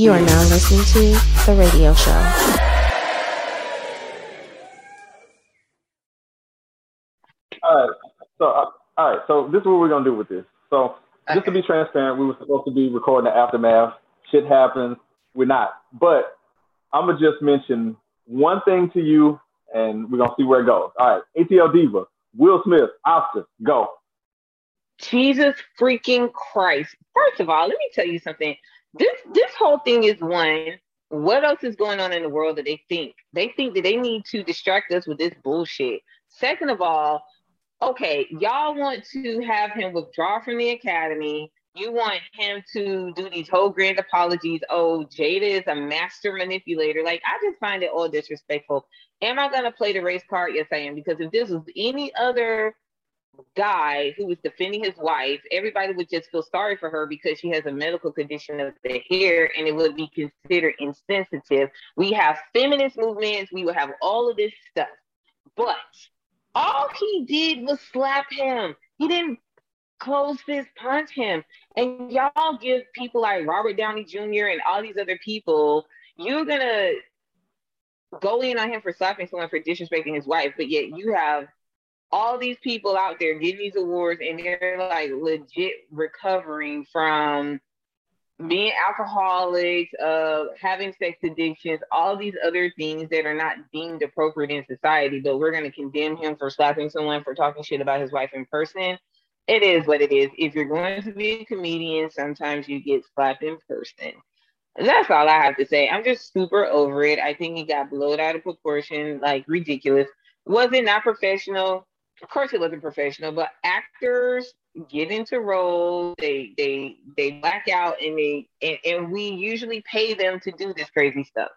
You are now listening to The Radio Show. All right. So, uh, all right. So this is what we're gonna do with this. So, just to be transparent, we were supposed to be recording the aftermath. Shit happens. We're not. But I'm gonna just mention one thing to you, and we're gonna see where it goes. All right. ATL Diva, Will Smith, Oscar, go. Jesus freaking Christ. First of all, let me tell you something. This this whole thing is one. What else is going on in the world that they think? They think that they need to distract us with this bullshit. Second of all, okay, y'all want to have him withdraw from the academy. You want him to do these whole grand apologies. Oh, Jada is a master manipulator. Like, I just find it all disrespectful. Am I going to play the race card? Yes, I am. Because if this was any other guy who was defending his wife, everybody would just feel sorry for her because she has a medical condition of the hair and it would be considered insensitive. We have feminist movements, we would have all of this stuff. But all he did was slap him. He didn't close fist punch him. And y'all give people like Robert Downey Jr. and all these other people, you're gonna go in on him for slapping someone for disrespecting his wife, but yet you have all these people out there getting these awards and they're like legit recovering from being alcoholics, uh, having sex addictions, all these other things that are not deemed appropriate in society, but we're going to condemn him for slapping someone for talking shit about his wife in person. It is what it is. If you're going to be a comedian, sometimes you get slapped in person. that's all I have to say. I'm just super over it. I think he got blown out of proportion, like ridiculous. Was it not professional? Of course it wasn't professional, but actors get into roles, they they they black out and they and, and we usually pay them to do this crazy stuff.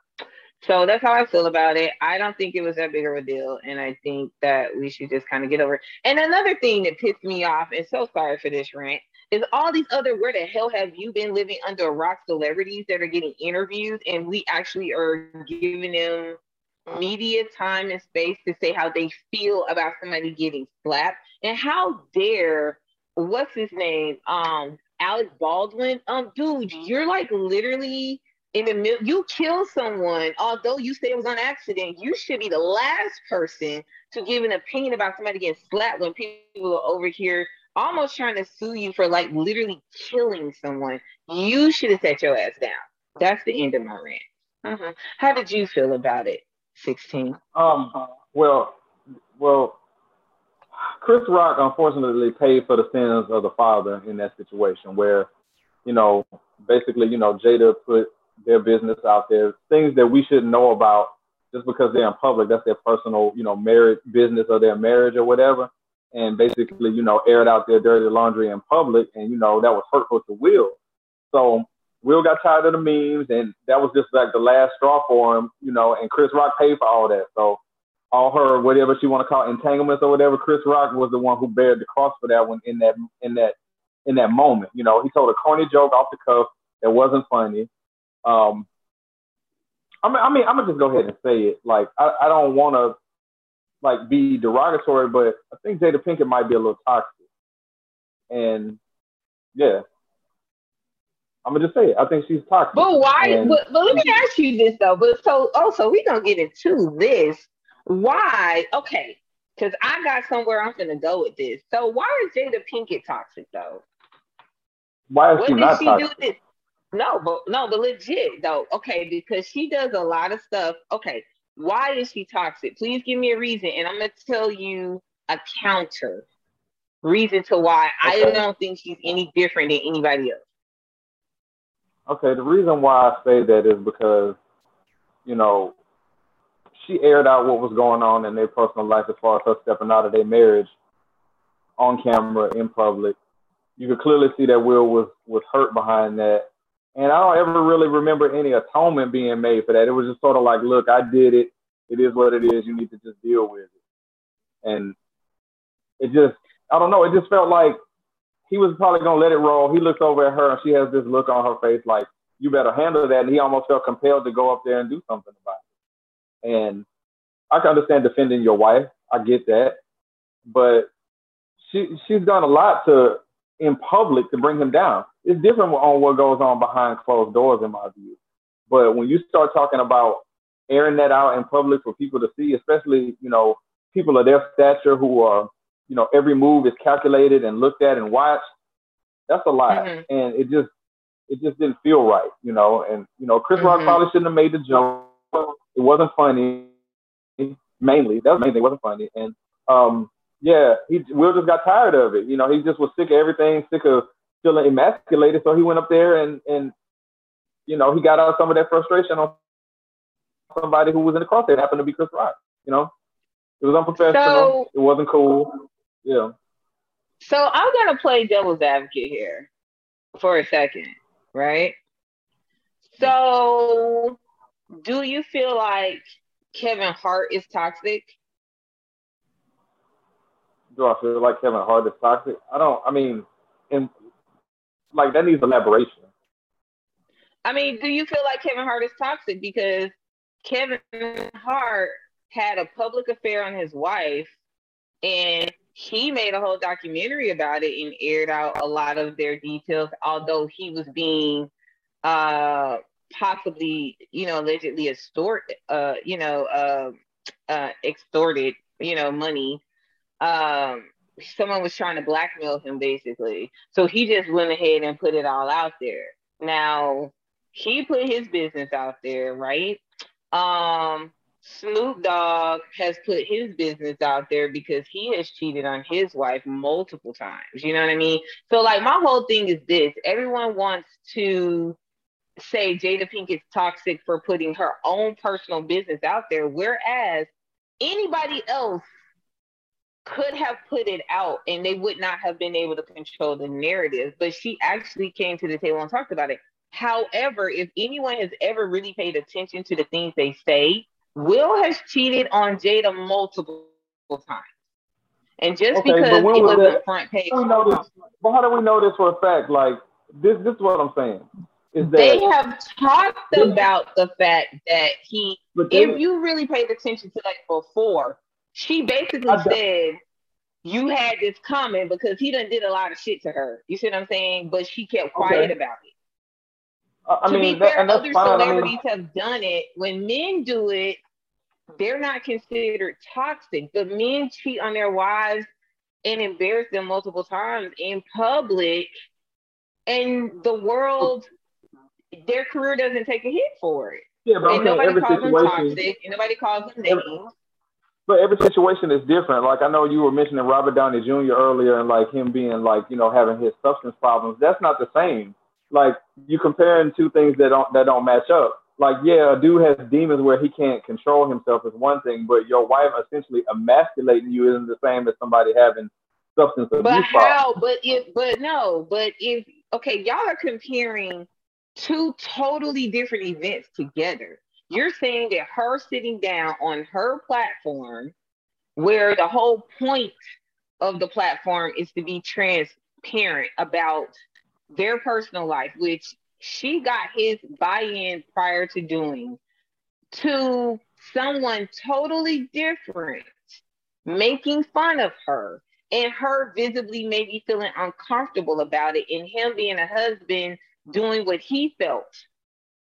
So that's how I feel about it. I don't think it was that big of a deal. And I think that we should just kind of get over it. And another thing that pissed me off, and so sorry for this rant, is all these other where the hell have you been living under a rock celebrities that are getting interviews and we actually are giving them media time and space to say how they feel about somebody getting slapped. And how dare what's his name? Um, Alec Baldwin. Um, dude, you're like literally in the middle. You kill someone, although you say it was an accident. You should be the last person to give an opinion about somebody getting slapped when people are over here almost trying to sue you for like literally killing someone. You should have set your ass down. That's the end of my rant. Uh-huh. How did you feel about it? 16? Um, well, well, Chris Rock unfortunately paid for the sins of the father in that situation where, you know, basically, you know, Jada put their business out there, things that we shouldn't know about just because they're in public. That's their personal, you know, marriage business or their marriage or whatever. And basically, you know, aired out their dirty laundry in public. And, you know, that was hurtful to Will. So Will got tired of the memes, and that was just like the last straw for him, you know. And Chris Rock paid for all that, so all her whatever she want to call it, entanglements or whatever. Chris Rock was the one who bared the cross for that one in that in that in that moment. You know, he told a corny joke off the cuff that wasn't funny. Um, I mean, I mean, I'm gonna just go ahead and say it. Like, I, I don't want to like be derogatory, but I think Jada Pinkett might be a little toxic. And yeah, I'm gonna just say it. I think she's toxic. But why? And, but, but let me ask you this though. But so oh, also we gonna get into this. Why? Okay, because I got somewhere I'm gonna go with this. So why is Jada Pinkett toxic though? Why is what she not she toxic? Do this? No, but no, but legit though. Okay, because she does a lot of stuff. Okay, why is she toxic? Please give me a reason, and I'm gonna tell you a counter reason to why okay. I don't think she's any different than anybody else. Okay, the reason why I say that is because, you know, she aired out what was going on in their personal life as far as her stepping out of their marriage on camera in public. You could clearly see that Will was was hurt behind that. And I don't ever really remember any atonement being made for that. It was just sort of like, look, I did it. It is what it is. You need to just deal with it. And it just, I don't know. It just felt like he was probably gonna let it roll. He looks over at her and she has this look on her face like, you better handle that. And he almost felt compelled to go up there and do something about it. And I can understand defending your wife. I get that. But she she's done a lot to in public to bring him down. It's different on what goes on behind closed doors, in my view. But when you start talking about airing that out in public for people to see, especially you know people of their stature who are you know every move is calculated and looked at and watched, that's a lot, mm-hmm. and it just it just didn't feel right, you know. And you know, Chris mm-hmm. Rock probably shouldn't have made the joke. It wasn't funny. Mainly, that was mainly it wasn't funny. And um, yeah, he Will just got tired of it. You know, he just was sick of everything, sick of feeling emasculated. So he went up there and and you know he got out some of that frustration on somebody who was in the crosshair. It happened to be Chris Rock. You know, it was unprofessional. So, it wasn't cool. Yeah. So I'm gonna play devil's advocate here for a second right? So, do you feel like Kevin Hart is toxic? Do I feel like Kevin Hart is toxic? I don't. I mean, and like that needs elaboration. I mean, do you feel like Kevin Hart is toxic because Kevin Hart had a public affair on his wife, and he made a whole documentary about it and aired out a lot of their details, although he was being uh possibly, you know, allegedly extort uh, you know, uh, uh extorted, you know, money. Um someone was trying to blackmail him basically. So he just went ahead and put it all out there. Now he put his business out there, right? Um Snoop Dogg has put his business out there because he has cheated on his wife multiple times. You know what I mean? So, like, my whole thing is this everyone wants to say Jada Pinkett toxic for putting her own personal business out there, whereas anybody else could have put it out and they would not have been able to control the narrative. But she actually came to the table and talked about it. However, if anyone has ever really paid attention to the things they say, Will has cheated on Jada multiple times. And just okay, because it was the front page. How this, but how do we know this for a fact? Like this this is what I'm saying. Is that they have talked about the fact that he they, if you really paid attention to like before, she basically said you had this coming because he done did a lot of shit to her. You see what I'm saying? But she kept quiet okay. about it. I to mean, be fair, that, other fine. celebrities I mean, have done it. When men do it, they're not considered toxic. But men cheat on their wives and embarrass them multiple times in public, and the world, their career doesn't take a hit for it. Yeah, but and nobody calls them toxic, and nobody calls them names. But every situation is different. Like I know you were mentioning Robert Downey Jr. earlier, and like him being like you know having his substance problems. That's not the same like you comparing two things that don't that don't match up. Like, yeah, a dude has demons where he can't control himself is one thing, but your wife essentially emasculating you isn't the same as somebody having substance abuse. But how? But if but no, but if okay, y'all are comparing two totally different events together. You're saying that her sitting down on her platform, where the whole point of the platform is to be transparent about their personal life, which she got his buy-in prior to doing, to someone totally different making fun of her and her visibly maybe feeling uncomfortable about it and him being a husband doing what he felt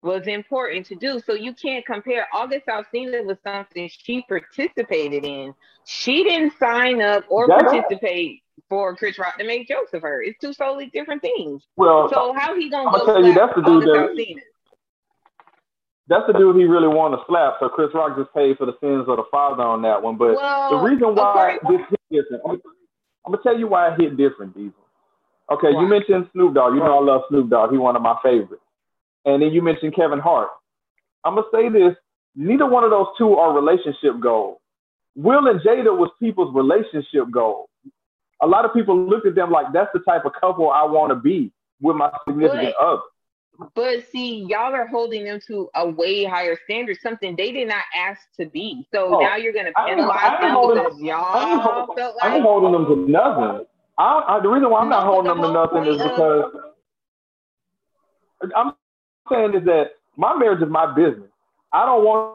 was important to do. So you can't compare August Alsina with something she participated in. She didn't sign up or participate for Chris Rock to make jokes of her. It's two totally different things. Well, so how he gonna go tell you that's the dude that, That's the dude he really wanted to slap. So Chris Rock just paid for the sins of the father on that one. But well, the reason why this hit different, I'm, I'm, gonna tell you why it hit different, Diesel. Okay, why? you mentioned Snoop Dogg. You know I love Snoop Dogg. He's one of my favorites. And then you mentioned Kevin Hart. I'm gonna say this: neither one of those two are relationship goals. Will and Jada was people's relationship goals a lot of people look at them like that's the type of couple I want to be with my significant but, other. But see, y'all are holding them to a way higher standard, something they did not ask to be. So oh, now you're going to penalize them because y'all I'm, felt like I'm holding them to nothing. I, I, the reason why I'm not holding them to nothing is because I'm saying is that my marriage is my business. I don't want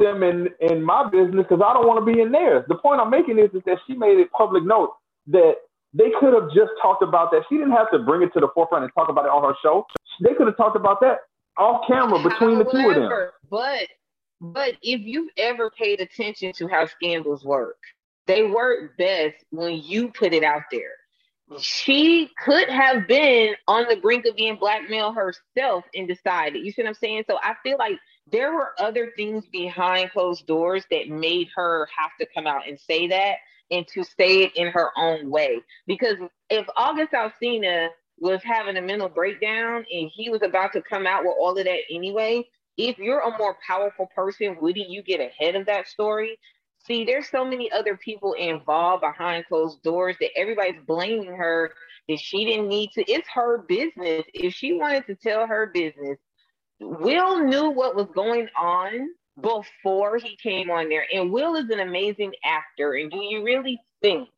them in in my business because I don't want to be in theirs. The point I'm making is, is that she made it public note that they could have just talked about that. She didn't have to bring it to the forefront and talk about it on her show. They could have talked about that off camera between However, the two of them. But but if you've ever paid attention to how scandals work, they work best when you put it out there. She could have been on the brink of being blackmailed herself and decided. You see what I'm saying? So I feel like there were other things behind closed doors that made her have to come out and say that and to say it in her own way. Because if August Alsina was having a mental breakdown and he was about to come out with all of that anyway, if you're a more powerful person, wouldn't you get ahead of that story? See, there's so many other people involved behind closed doors that everybody's blaming her that she didn't need to. It's her business. If she wanted to tell her business, Will knew what was going on before he came on there. And Will is an amazing actor. And do you really think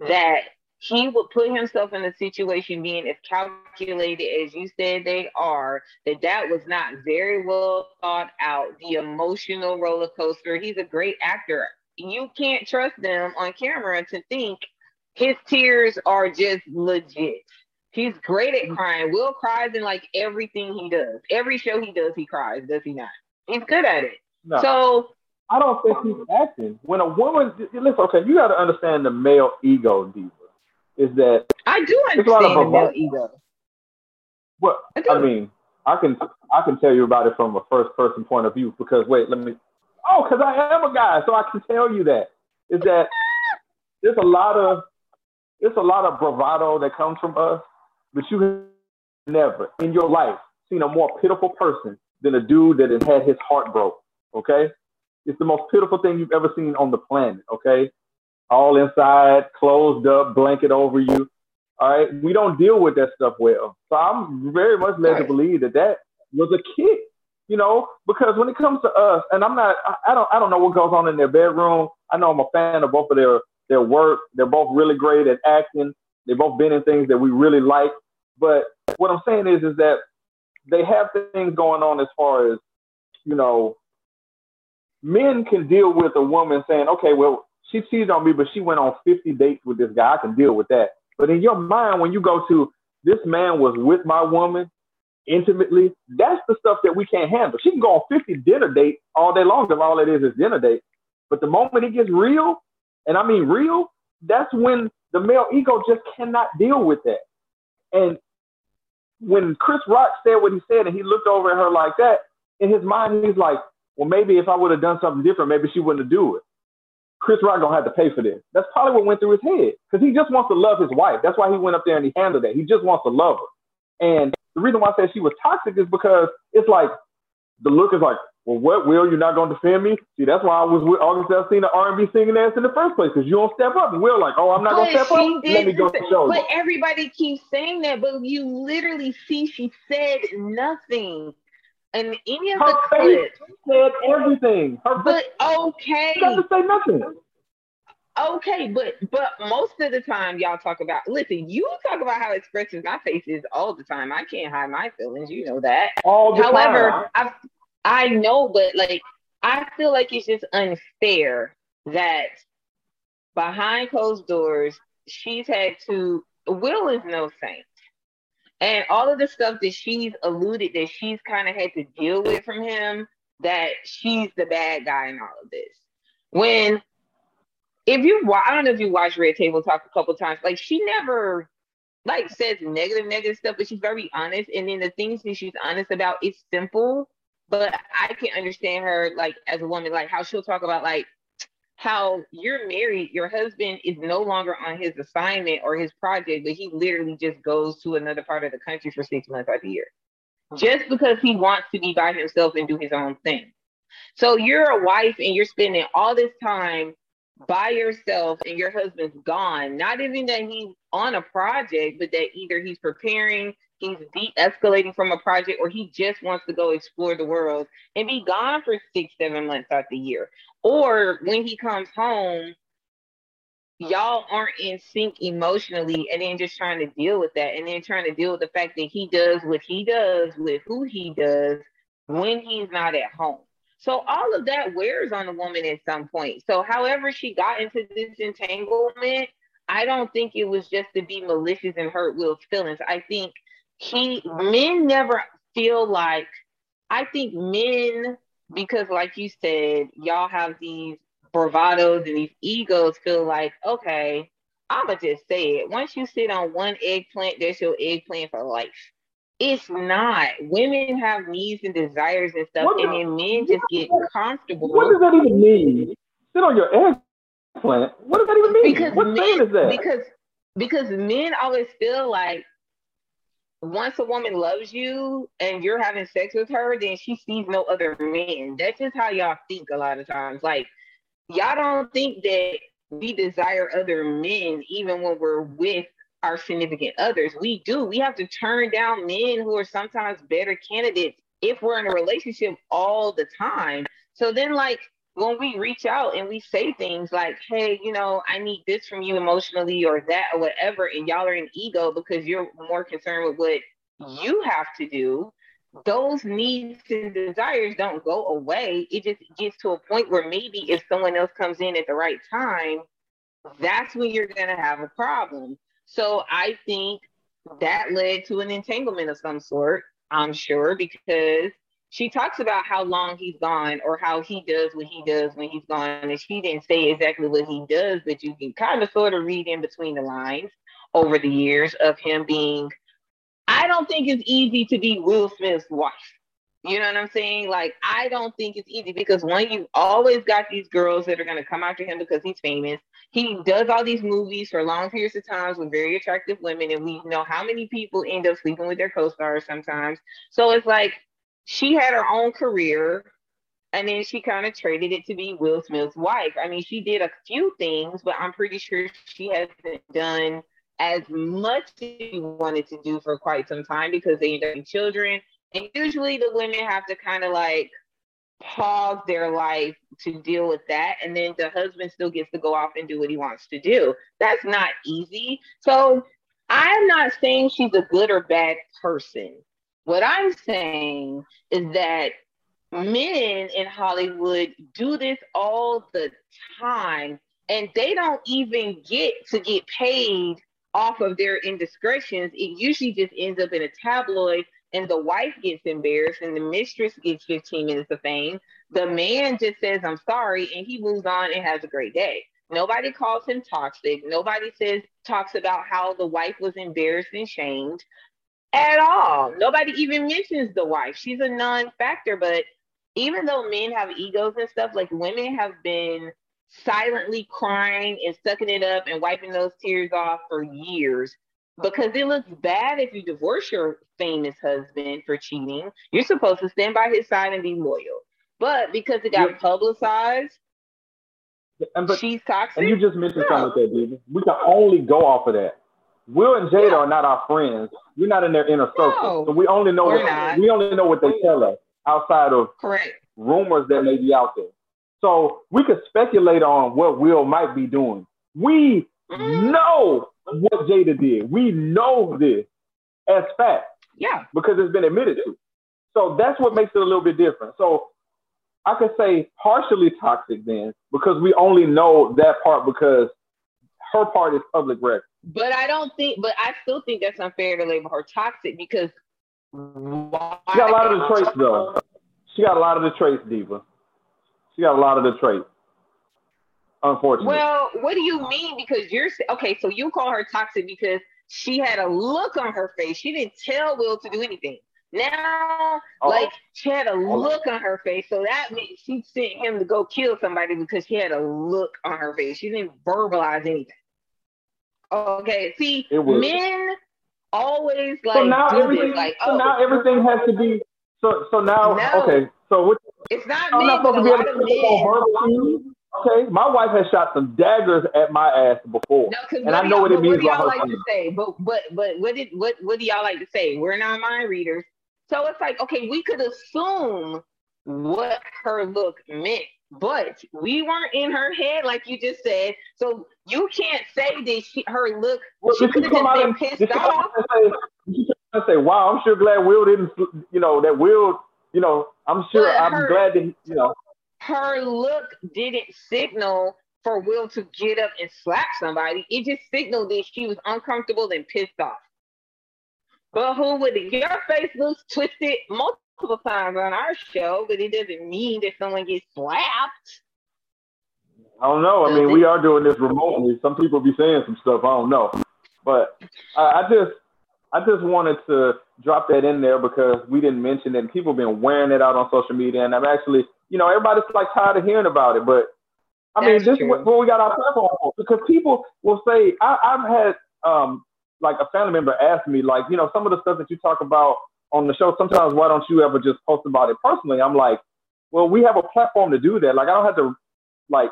hmm. that he would put himself in a situation being as calculated as you said they are, that that was not very well thought out. The emotional roller coaster. He's a great actor. You can't trust them on camera to think his tears are just legit. He's great at crying. Will cries in like everything he does. Every show he does, he cries, does he not? He's good at it. No. So I don't think he's acting. When a woman listen, okay, you gotta understand the male ego, Diva is that I do understand the male ego. Well, I, I, mean, I can I can tell you about it from a first person point of view because wait, let me. Oh, because I am a guy, so I can tell you that is that there's a lot of there's a lot of bravado that comes from us, but you have never in your life seen a more pitiful person than a dude that has had his heart broke. Okay, it's the most pitiful thing you've ever seen on the planet. Okay, all inside, closed up, blanket over you. All right, we don't deal with that stuff well. So I'm very much led right. to believe that that was a kid, you know, because when it comes to us, and I'm not, I don't, I don't know what goes on in their bedroom. I know I'm a fan of both of their their work. They're both really great at acting. They've both been in things that we really like. But what I'm saying is, is that they have things going on as far as, you know, men can deal with a woman saying, okay, well, she cheated on me, but she went on 50 dates with this guy. I can deal with that. But in your mind, when you go to this man was with my woman intimately, that's the stuff that we can't handle. She can go on 50 dinner dates all day long if all it is is dinner dates. But the moment it gets real, and I mean real, that's when the male ego just cannot deal with that. And when Chris Rock said what he said and he looked over at her like that, in his mind, he's like, well, maybe if I would have done something different, maybe she wouldn't have do it. Chris Rock gonna have to pay for this. That's probably what went through his head because he just wants to love his wife. That's why he went up there and he handled that. He just wants to love her. And the reason why I said she was toxic is because it's like the look is like, well, what will you're not gonna defend me? See, that's why I was with August Alsina R&B singing ass in the first place because you don't step up. And Will like, oh, I'm not gonna step up. Let me go to show. But everybody keeps saying that, but you literally see she said nothing and any of her the clips said everything. Her but okay, doesn't say nothing. Okay, but but most of the time y'all talk about listen, you talk about how expressive my face is all the time. I can't hide my feelings, you know that. All the However, time. I I know, but like I feel like it's just unfair that behind closed doors, she's had to Will is no saint. And all of the stuff that she's alluded that she's kind of had to deal with from him, that she's the bad guy in all of this. When if you I don't know if you watched Red Table Talk a couple times, like she never like says negative, negative stuff, but she's very honest. And then the things that she's honest about is simple. But I can understand her like as a woman, like how she'll talk about like how you're married, your husband is no longer on his assignment or his project, but he literally just goes to another part of the country for six months out of the year mm-hmm. just because he wants to be by himself and do his own thing. So you're a wife and you're spending all this time by yourself and your husband's gone. Not even that he's on a project, but that either he's preparing, he's de-escalating from a project, or he just wants to go explore the world and be gone for six, seven months out the year. Or when he comes home, y'all aren't in sync emotionally and then just trying to deal with that and then trying to deal with the fact that he does what he does with who he does when he's not at home. So all of that wears on a woman at some point. So however she got into this entanglement, I don't think it was just to be malicious and hurt Will's feelings. I think he men never feel like I think men, because like you said, y'all have these bravados and these egos feel like, okay, I'ma just say it. Once you sit on one eggplant, there's your eggplant for life. It's not. Women have needs and desires and stuff, What and then men just get comfortable. What does that even mean? Sit on your eggplant. What does that even mean? because what men, is that? because because men always feel like once a woman loves you and you're having sex with her, then she sees no other men. That's just how y'all think a lot of times. Like y'all don't think that we desire other men even when we're with our significant others. We do. We have to turn down men who are sometimes better candidates if we're in a relationship all the time. So then like when we reach out and we say things like, hey, you know, I need this from you emotionally or that or whatever, and y'all are in ego because you're more concerned with what mm-hmm. you have to do, those needs and desires don't go away. It just gets to a point where maybe if someone else comes in at the right time, that's when you're going to have a problem. So I think that led to an entanglement of some sort, I'm sure, because she talks about how long he's gone or how he does what he does when he's gone. And she didn't say exactly what he does, but you can kind of sort of read in between the lines over the years of him being. I don't think it's easy to be Will Smith's wife. You know what I'm saying? Like, I don't think it's easy because one, you've always got these girls that are going to come after him because he's famous. He does all these movies for long periods of times with very attractive women, and we know how many people end up sleeping with their co-stars sometimes. So it's like she had her own career and then she kind of traded it to be Will Smith's wife. I mean, she did a few things, but I'm pretty sure she hasn't done as much as she wanted to do for quite some time because they end up having children. And usually the women have to kind of like pause their life to deal with that. And then the husband still gets to go off and do what he wants to do. That's not easy. So I'm not saying she's a good or bad person. What I'm saying is that men in Hollywood do this all the time and they don't even get to get paid off of their indiscretions. It usually just ends up in a tabloid and the wife gets embarrassed and the mistress gets 15 minutes of fame. The man just says, I'm sorry, and he moves on and has a great day. Nobody calls him toxic. Nobody says talks about how the wife was embarrassed and shamed at all. Nobody even mentions the wife. She's a non-factor, but even though men have egos and stuff, like women have been silently crying and sucking it up and wiping those tears off for years because it looks bad if you divorce your famous husband for cheating. You're supposed to stand by his side and be loyal. But because it got Yeah. publicized, And but she's toxic. and you just mentioned No. something with that, dude. We can only go off of that. Will and Jada Yeah. are not our friends. We're not in their inner circle, No, so we only know what, not. we only know what they tell us outside of Correct. rumors that may be out there. So we could speculate on what Will might be doing. We Mhm. know what Jada did. We know this as fact Yeah. because it's been admitted to. So that's what makes it a little bit different. So I could say partially toxic then because we only know that part because her part is public record. But I don't think, but I still think that's unfair to label her toxic because why? She got a lot of the traits though. She got a lot of the traits, Diva. She got a lot of the traits. Unfortunately. Well, what do you mean? Because you're okay. So you call her toxic because she had a look on her face. She didn't tell Will to do anything. Now, Oh. like she had a oh. look on her face, so that means she sent him to go kill somebody because she had a look on her face. She didn't verbalize anything. Okay, see, men always like so now everything like so oh, now everything has to be so so now No. okay. So what it's not I'm men, not supposed to be able to of put men. verbal? Okay, my wife has shot some daggers at my ass before. No, And I know what it means What do y'all like to say? But but but what did what what do y'all like to say? We're not mind readers, so it's like okay, we could assume what her look meant, but we weren't in her head like you just said. So you can't say that she, her look. Well, she could have just been and pissed off. and say, did she come out and say, "Wow, I'm sure glad Will didn't, you know, that Will, you know, I'm sure But I'm her- glad that, you know, Her look didn't signal for Will to get up and slap somebody. It just signaled that she was uncomfortable and pissed off. But who would? Your face looks twisted multiple times on our show, but it doesn't mean that someone gets slapped. I don't know. I mean, we are doing this remotely. Some people be saying some stuff. I don't know, but I, I just, I just wanted to drop that in there because we didn't mention it. People have been wearing it out on social media, and I'm actually, you know, everybody's like tired of hearing about it. But I mean, this is what, we got our platform for because people will say, I, I've had um, like a family member ask me, like, you know, some of the stuff that you talk about on the show, sometimes why don't you ever just post about it personally? I'm like, well, we have a platform to do that. Like, I don't have to like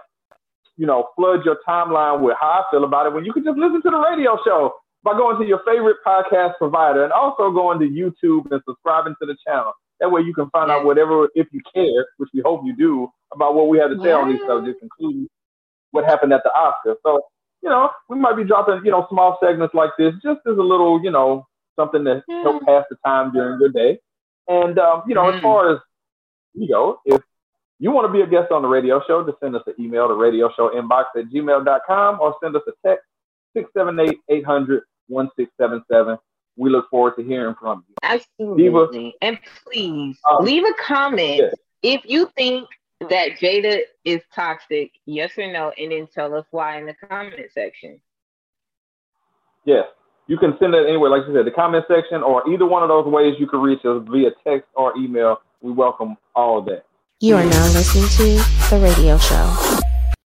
you know, flood your timeline with how I feel about it when you can just listen to the radio show by going to your favorite podcast provider and also going to YouTube and subscribing to the channel. That way you can find out whatever, if you care, which we hope you do, about what we have to say on these subjects, including what happened at the Oscars. So, you know, we might be dropping, you know, small segments like this just as a little, you know, something to yeah. help pass the time during your day. And, um, you know, mm. as far as, you know, if you want to be a guest on the radio show, just send us an email to radio show inbox at gmail.com or send us a text 678 800 1677. We look forward to hearing from you. Absolutely. Diva, and please um, leave a comment yes. if you think that Jada is toxic, yes or no, and then tell us why in the comment section. Yes. You can send it anywhere, like you said, the comment section, or either one of those ways you can reach us via text or email. We welcome all of that. You are now listening to The Radio Show.